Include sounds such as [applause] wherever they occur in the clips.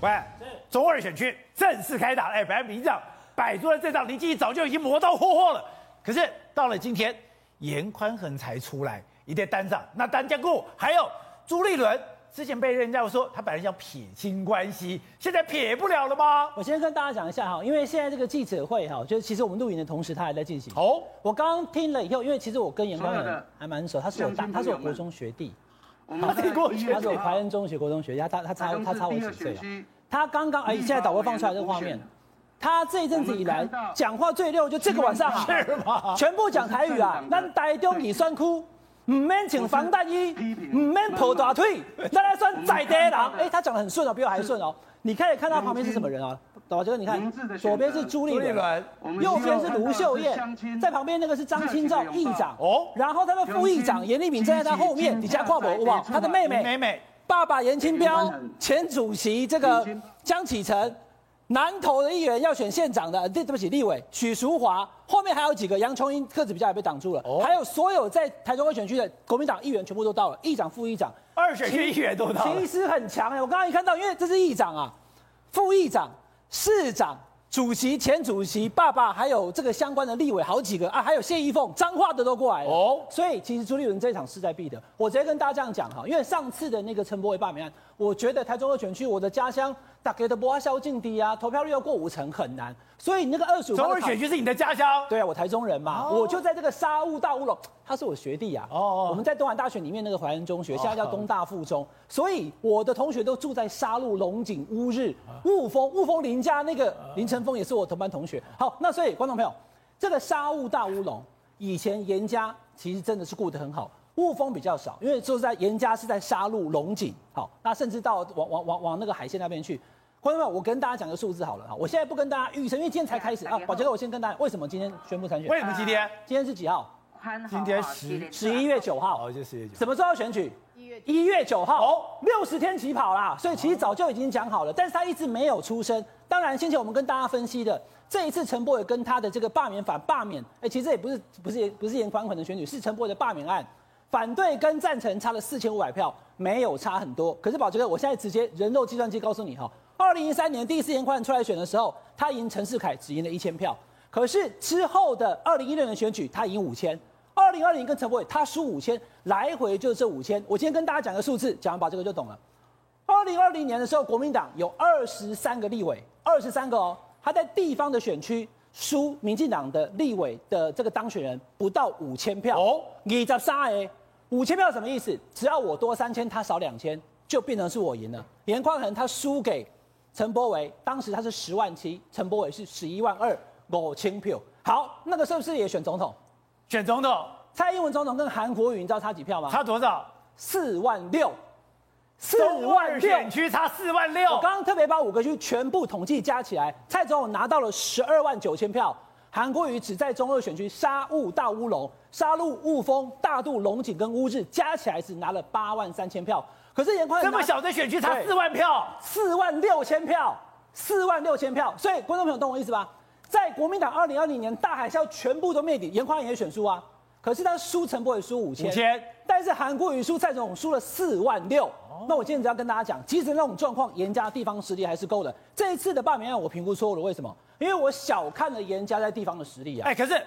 喂，中二选区正式开打，哎，本来民进党摆出了这仗，林静仪早就已经磨刀霍霍了。可是到了今天，严宽恒才出来一定单上，那单家顾还有朱立伦之前被人家说他本来想撇清关系，现在撇不了了吗？我先跟大家讲一下哈，因为现在这个记者会哈，就是其实我们录影的同时，他还在进行。哦，我刚刚听了以后，因为其实我跟严宽恒还蛮熟，他是我大，他是我国中学弟。他是过去，他是我怀恩中学国中学弟，他他他差他差我几岁啊。他刚刚哎，现在导播放出来这个画面，他这一阵子以来讲话最溜，就这个晚上啊，是吗？全部讲台语啊，那台中你酸哭，唔免请防弹衣，唔免抱大腿，咱来算在地人。哎，他讲的很顺哦，比我还顺哦。你可以看到旁边是什么人啊？导播，你看，左边是朱立伦，右边是卢秀燕，在旁边那个是张清照议长哦，然后他的副议长严立敏站在他后面，底下跨博，好不好？他的妹妹，爸爸严清标，前主席这个江启臣，南投的议员要选县长的，对对不起，立委许淑华，后面还有几个杨琼英个子比较也被挡住了，还有所有在台中二选区的国民党议员全部都到了，议长、副议长。二选区议员都到，其实很强哎！我刚刚一看到，因为这是议长啊，副议长、市长、主席、前主席、爸爸，还有这个相关的立委好几个啊，还有谢依凤、彰化的都过来了哦。所以其实朱立伦这一场势在必得。我直接跟大家这样讲哈，因为上次的那个陈柏伟罢免案，我觉得台中二选区，我的家乡。大家的不阿萧敬低啊，投票率要过五成很难，所以你那个二十五。中二选区是你的家乡？对啊，我台中人嘛，哦、我就在这个沙雾大乌龙，他是我学弟啊。哦，哦，我们在东海大学里面那个怀恩中学，现在叫东大附中，哦、所以我的同学都住在沙鹿、龙井、乌日、雾峰、雾峰林家那个林晨峰也是我同班同学。好，那所以观众朋友，这个沙雾大乌龙以前严家其实真的是过得很好。雾峰比较少，因为就是在严家是在沙鹿龙井，好，那甚至到往往往往那个海线那边去。观众们，我跟大家讲个数字好了哈，我现在不跟大家预测，因为今天才开始啊。宝杰哥，我先跟大家，为什么今天宣布参选？为什么今天？今天是几号？今天十十一月九号。哦，就十一月九。什么时候要选举？一月一月九号。哦，六十天起跑啦，所以其实早就已经讲好了，但是他一直没有出声。当然，先前我们跟大家分析的这一次陈柏惟跟他的这个罢免法罢免，哎，其实也不是不是不是严宽宽的选举，是陈柏惟的罢免案，反对跟赞成差了四千五百票，没有差很多。可是宝杰哥，我现在直接人肉计算机告诉你哈。二零一三年第一次颜宽恒出来选的时候，他赢陈世凯只赢了一千票。可是之后的二零一六年选举，他赢五千。二零二零跟陈柏伟他输五千，来回就这五千。我今天跟大家讲个数字，讲完把这个就懂了。二零二零年的时候，国民党有二十三个立委，二十三个哦，他在地方的选区输民进党的立委的这个当选人不到五千票哦。你在杀哎，五千票什么意思？只要我多三千，他少两千，就变成是我赢了。严宽恒他输给。陈柏惟当时他是十万七，陈柏惟是十一万二，五千票。好，那个是不是也选总统？选总统，蔡英文总统跟韩国瑜，你知道差几票吗？差多少？四万六，四万六。选区差四万六。我刚刚特别把五个区全部统计加起来，蔡总统拿到了十二万九千票，韩国瑜只在中二选区杀雾大乌龙、杀戮雾峰、大肚龙井跟乌日加起来只拿了八万三千票。可是严宽这么小的选区差四万票，四万六千票，四万六千票。所以观众朋友懂我意思吧？在国民党二零二零年大海啸全部都灭顶，严宽恒也选输啊。可是他输陈柏惟输五千，五千。但是韩国瑜输蔡总统输了四万六。哦、那我今天只要跟大家讲，即使那种状况，严家地方实力还是够的。这一次的罢免案我评估错误了，为什么？因为我小看了严家在地方的实力啊。哎，可是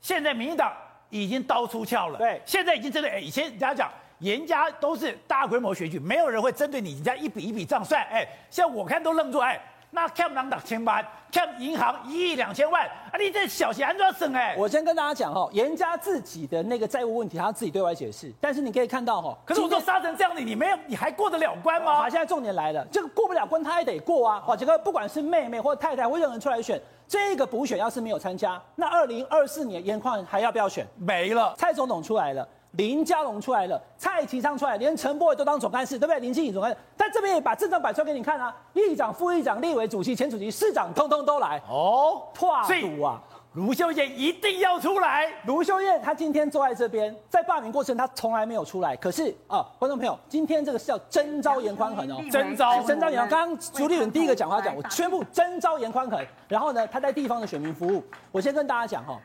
现在民进党已经刀出鞘了。对，现在已经真的哎，以前人家讲。严家都是大规模选举，没有人会针对你，人家一笔一笔账算。哎，现在我看都愣住，哎，那欠人两千万，欠银行一亿两千万，啊，你这小钱安怎省哎。我先跟大家讲哈，严家自己的那个债务问题，他自己对外解释。但是你可以看到哈，可是我都杀成这样的，你没有，你还过得了关吗？好，现在重点来了，这个过不了关，他也得过啊。哇，这个不管是妹妹或太太或任何人出来选，这个补选要是没有参加，那二零二四年严宽恒还要不要选？没了，蔡总统出来了。林佳龙出来了，蔡其昌出来，连陈柏伟都当总干事，对不对？林静仪总干事，但这边也把阵仗摆出来给你看啊，议长、副议长、立委、主席、前主席、市长，通通都来哦。破赌啊，卢秀燕一定要出来。卢秀燕她今天坐在这边，在罢免过程她从来没有出来。可是啊，观众朋友，今天这个是要真招严宽恒哦，征召征召颜宽恒。刚刚朱立伦第一个讲话讲，我宣布真招严宽恒，然后呢，他在地方的选民服务。我先跟大家讲哈，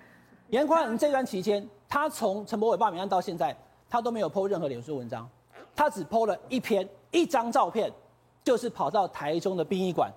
严宽恒这段期间。他从陈柏伟罢免案到现在，他都没有 po 任何脸书文章，他只 po 了一篇一张照片，就是跑到台中的殡仪馆，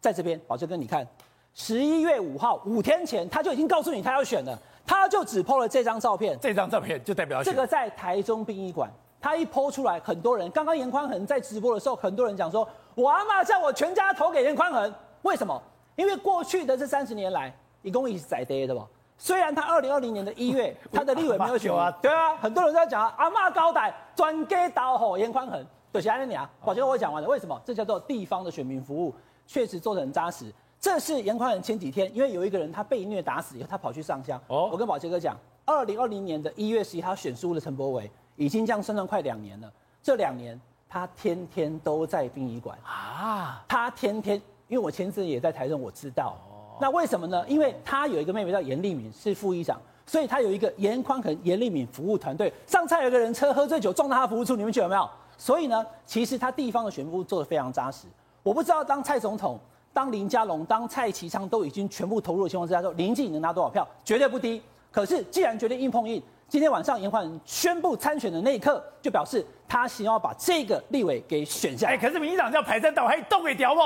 在这边，宝杰哥你看，十一月五号五天前他就已经告诉你他要选了，他就只 po 了这张照片，这张照片就代表这个在台中殡仪馆，他一 po 出来，很多人刚刚严宽恒在直播的时候，很多人讲说，我阿嬷叫我全家投给严宽恒，为什么？因为过去的这三十年来，一共一直在跌的吧。虽然他二零二零年的一月，[laughs] 他的立委没有选啊，对啊，很多人都在讲啊，阿嬷交代专给导火严宽恒，对，谢谢你啊，宝杰我讲完了，为什么？这叫做地方的选民服务，确实做得很扎实。这是严宽恒前几天，因为有一个人他被虐打死以后，他跑去上香。哦，我跟宝杰哥讲，二零二零年的一月十一号选输的陈柏伟，已经这样算算快两年了。这两年他天天都在殡仪馆啊，他天天，因为我前阵也在台中，我知道。那为什么呢？因为他有一个妹妹叫颜莉敏，是副议长，所以他有一个严宽恒、颜莉敏服务团队。上菜有个人车喝醉酒撞到他服务处，你们觉得有没有？所以呢，其实他地方的选务做得非常扎实。我不知道当蔡总统、当林佳龙、当蔡其昌都已经全部投入的情况之下，说林静能拿多少票，绝对不低。可是既然决定硬碰硬，今天晚上严宽恒宣布参选的那一刻，就表示他想要把这个立委给选下来。哎，可是民进党要排山倒海，动给掉不？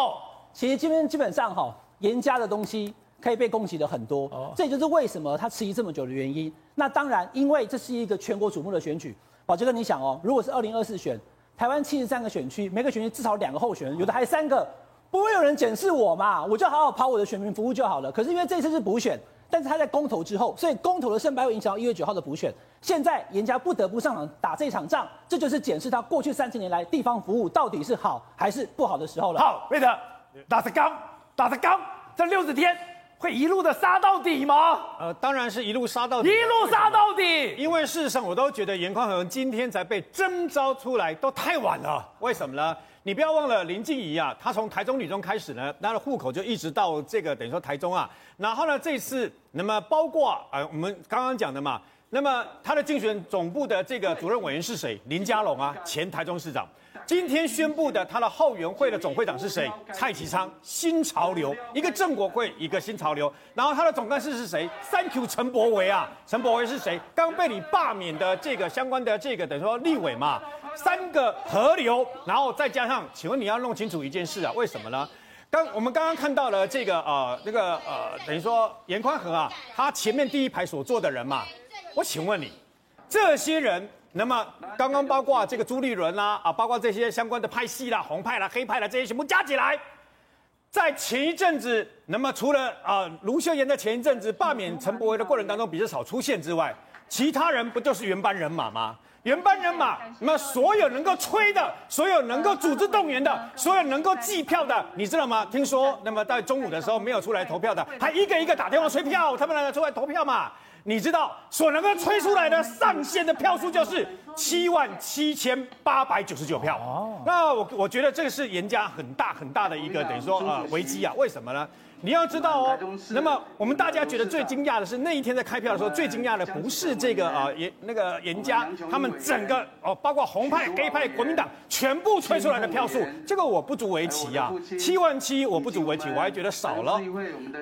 其实今天基本上哈。颜家的东西可以被攻击的很多，这也就是为什么他迟疑这么久的原因。那当然，因为这是一个全国瞩目的选举。宝杰哥，你想哦，如果是二零二四选台湾七十三个选区，每个选区至少两个候选人，有的还三个，不会有人检视我嘛？我就好好跑我的选民服务就好了。可是因为这次是补选，但是他在公投之后，所以公投的胜败会影响到一月九号的补选。现在严家不得不上场打这场仗，这就是检视他过去三十年来地方服务到底是好还是不好的时候了。好，瑞德，打着刚。打着刚，这六十天会一路的杀到底吗？呃，当然是一路杀到底，一路杀到底。因为事实上，我都觉得严宽恒今天才被征召出来，都太晚了。为什么呢？你不要忘了林静怡啊，她从台中女中开始呢，她的户口就一直到这个等于说台中啊。然后呢，这次那么包括啊、呃，我们刚刚讲的嘛，那么他的竞选总部的这个主任委员是谁？林佳龙啊，前台中市长。今天宣布的，他的后援会的总会长是谁？蔡其昌，新潮流，一个正国会，一个新潮流。然后他的总干事是谁？3Q 陈柏惟啊，陈柏惟是谁？刚被你罢免的这个相关的这个等于说立委嘛，三个河流，然后再加上，请问你要弄清楚一件事啊，为什么呢？刚我们刚刚看到了这个呃那个呃等于说严宽和啊，他前面第一排所坐的人嘛，我请问你，这些人。那么刚刚包括这个朱立伦啦，啊，包括这些相关的派系啦、红派啦、黑派啦，这些全部加起来，在前一阵子，那么除了啊卢秀妍在前一阵子罢免陈柏惟的过程当中比较少出现之外，其他人不就是原班人马吗？原班人马，那么所有能够吹的，所有能够组织动员的，所有能够计票的，你知道吗？听说那么在中午的时候没有出来投票的，还一个一个打电话催票，他们来出来投票嘛？你知道所能够催出来的上限的票数就是七万七千八百九十九票。哦，那我我觉得这个是颜家很大很大的一个等于说呃危机啊？为什么呢？你要知道哦，那么我们大家觉得最惊讶的是那一天在开票的时候，最惊讶的不是这个啊严那个严家他们整个哦，包括红派、黑派、国民党全部吹出来的票数，这个我不足为奇啊，七万七我不足为奇，我还觉得少了。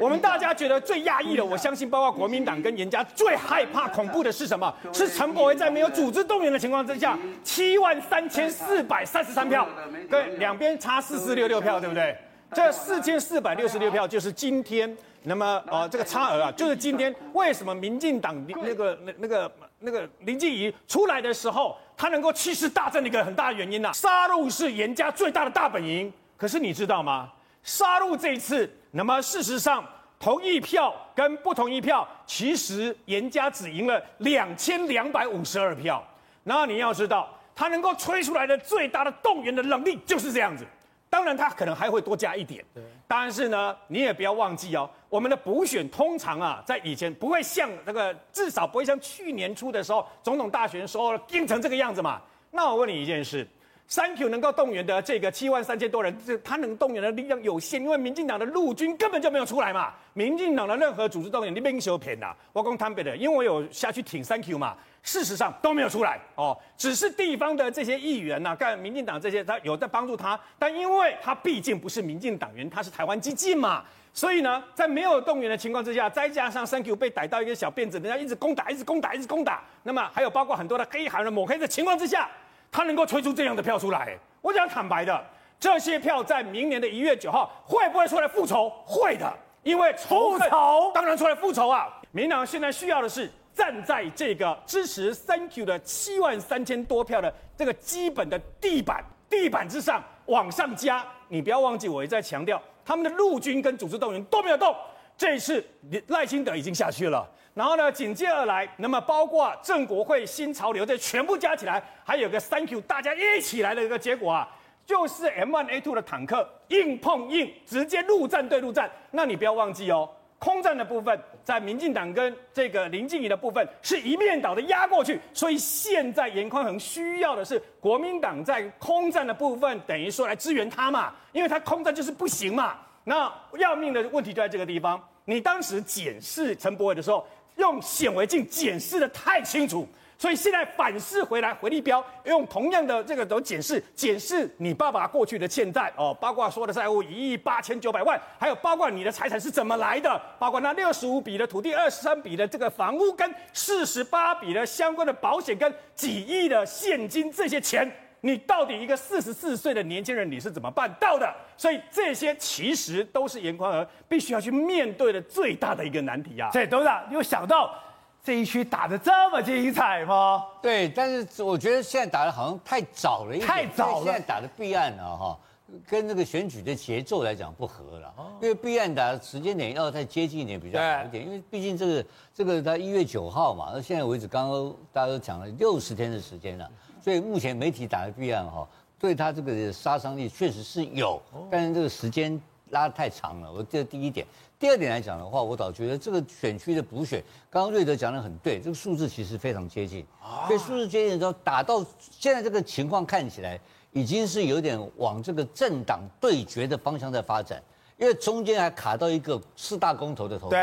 我们大家觉得最压抑的，我相信包括国民党跟严家最害怕恐怖的是什么？是陈柏惟在没有组织动员的情况之下，七万三千四百三十三票，对，两边差四四六六票，对不对？这四千四百六十六票就是今天，那么呃这个差额啊，就是今天为什么民进党那个那那个那个林静仪出来的时候，他能够气势大振的一个很大的原因呐、啊。沙鹿是严家最大的大本营，可是你知道吗？沙鹿这一次，那么事实上同意票跟不同意票，其实严家只赢了两千两百五十二票。然后你要知道，他能够吹出来的最大的动员的能力就是这样子。当然，他可能还会多加一点。对，但是呢，你也不要忘记哦，我们的补选通常啊，在以前不会像这个，至少不会像去年初的时候，总统大选时候硬成这个样子嘛。那我问你一件事，3Q 能够动员的这个七万三千多人，这他能动员的力量有限，因为民进党的陆军根本就没有出来嘛。民进党的任何组织动员，你别修骗呐。我讲坦白的，因为我有下去挺 3Q 嘛。事实上都没有出来哦，只是地方的这些议员呐、啊，干民进党这些他有在帮助他，但因为他毕竟不是民进党员，他是台湾激进嘛，所以呢，在没有动员的情况之下，再加上 3Q 被逮到一个小辫子，人家一直攻打，一直攻打，一直攻打，那么还有包括很多的黑函的抹黑的情况之下，他能够吹出这样的票出来。我讲坦白的，这些票在明年的一月九号会不会出来复仇？会的，因为复仇当然出来复仇啊！民党现在需要的是站在这个支持 Thank you 的七万三千多票的这个基本的地板地板之上往上加。你不要忘记，我一再强调，他们的陆军跟组织动员都没有动。这一次赖清德已经下去了，然后呢，紧接而来，那么包括郑国会新潮流这全部加起来，还有个 Thank you，大家一起来的一个结果啊，就是 M1A2 的坦克硬碰硬，直接陆战对陆战。那你不要忘记哦，空战的部分在民进党跟这个林静怡的部分是一面倒的压过去，所以现在严宽恒需要的是国民党在空战的部分，等于说来支援他嘛，因为他空战就是不行嘛。那要命的问题就在这个地方。你当时检视陈柏伟的时候，用显微镜检视的太清楚，所以现在反噬回来，回力标用同样的这个都检视，检视你爸爸过去的欠债哦，包括说的债务一亿八千九百万，还有包括你的财产是怎么来的，包括那六十五笔的土地、二十三笔的这个房屋跟四十八笔的相关的保险跟几亿的现金这些钱。你到底一个四十四岁的年轻人，你是怎么办到的？所以这些其实都是严宽和必须要去面对的最大的一个难题啊！所以董事长，你有想到这一区打的这么精彩吗？对，但是我觉得现在打的好像太早了一点，太早了。现在打的弊案了，哈，跟那个选举的节奏来讲不合了。因为避案打的时间点要再接近一点比较好一点，因为毕竟这个这个他一月九号嘛，到现在为止刚刚大家都讲了六十天的时间了。所以目前媒体打的避案哈，对他这个杀伤力确实是有，但是这个时间拉得太长了。我这第一点，第二点来讲的话，我倒觉得这个选区的补选，刚刚瑞德讲的很对，这个数字其实非常接近。所以数字接近的时候，打到现在这个情况看起来，已经是有点往这个政党对决的方向在发展，因为中间还卡到一个四大公投的投票，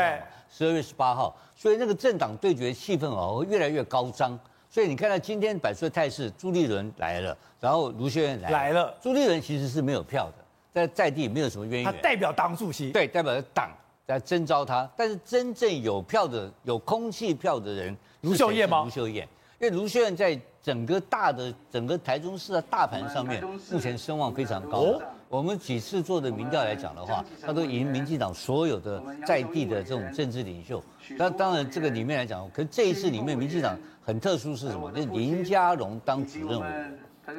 十二月十八号，所以那个政党对决气氛哦会越来越高涨。所以你看到今天摆出的态势，朱立伦来了，然后卢秀燕来了。来了。朱立伦其实是没有票的，在在地没有什么渊源。他代表党主席。对，代表党在征召他。但是真正有票的、有空气票的人，卢秀燕吗？卢秀燕，因为卢秀燕在整个大的整个台中市的大盘上面，目前声望非常高。哦。我们几次做的民调来讲的话，他都赢民进党所有的在地的这种政治领袖。那当然这个里面来讲，可是这一次里面民进党很特殊是什么？就是林佳龙当主任委员，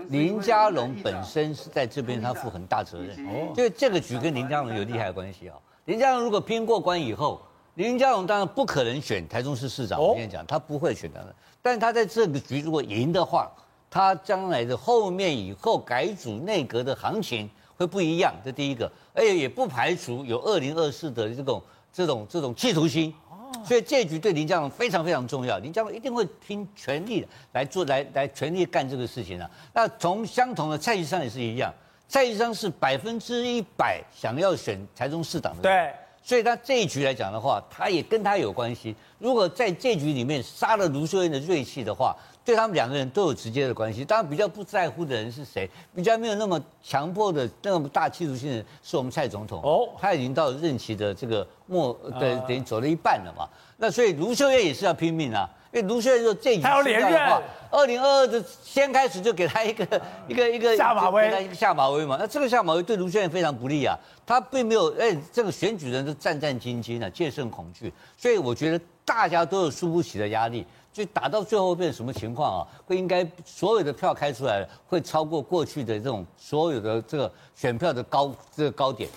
林佳龙本身是在这边他负很大责任。哦，就这个局跟林佳龙有利害的关系啊。林佳龙如果拼过关以后，林佳龙当然不可能选台中市市长。我跟你讲，他不会选的。但他在这个局如果赢的话，他将来的后面以后改组内阁的行情。会不一样，这第一个，而且也不排除有二零二四的这种这种这种企图心，所以这局对林佳龙非常非常重要，林佳龙一定会拼全力来做，来来全力干这个事情啊。那从相同的蔡其昌也是一样，蔡其昌是百分之一百想要选台中市长的，对，所以他这一局来讲的话，他也跟他有关系。如果在这局里面杀了卢秀燕的锐气的话。对他们两个人都有直接的关系，当然比较不在乎的人是谁，比较没有那么强迫的那么大企图性的人是我们蔡总统哦，他已经到任期的这个末，对，等于走了一半了嘛。那所以卢秀燕也是要拼命啊，因为卢秀燕说这一局他要连任，二零二二的先开始就给他一个 [laughs] 一个一个下马威，一个下马威嘛。那这个下马威对卢秀燕非常不利啊，他并没有哎，这个选举人都战战兢兢的，戒慎恐惧，所以我觉得大家都有输不起的压力。就打到最后变成什么情况啊？会应该所有的票开出来了，会超过过去的这种所有的这个选票的高这个高点。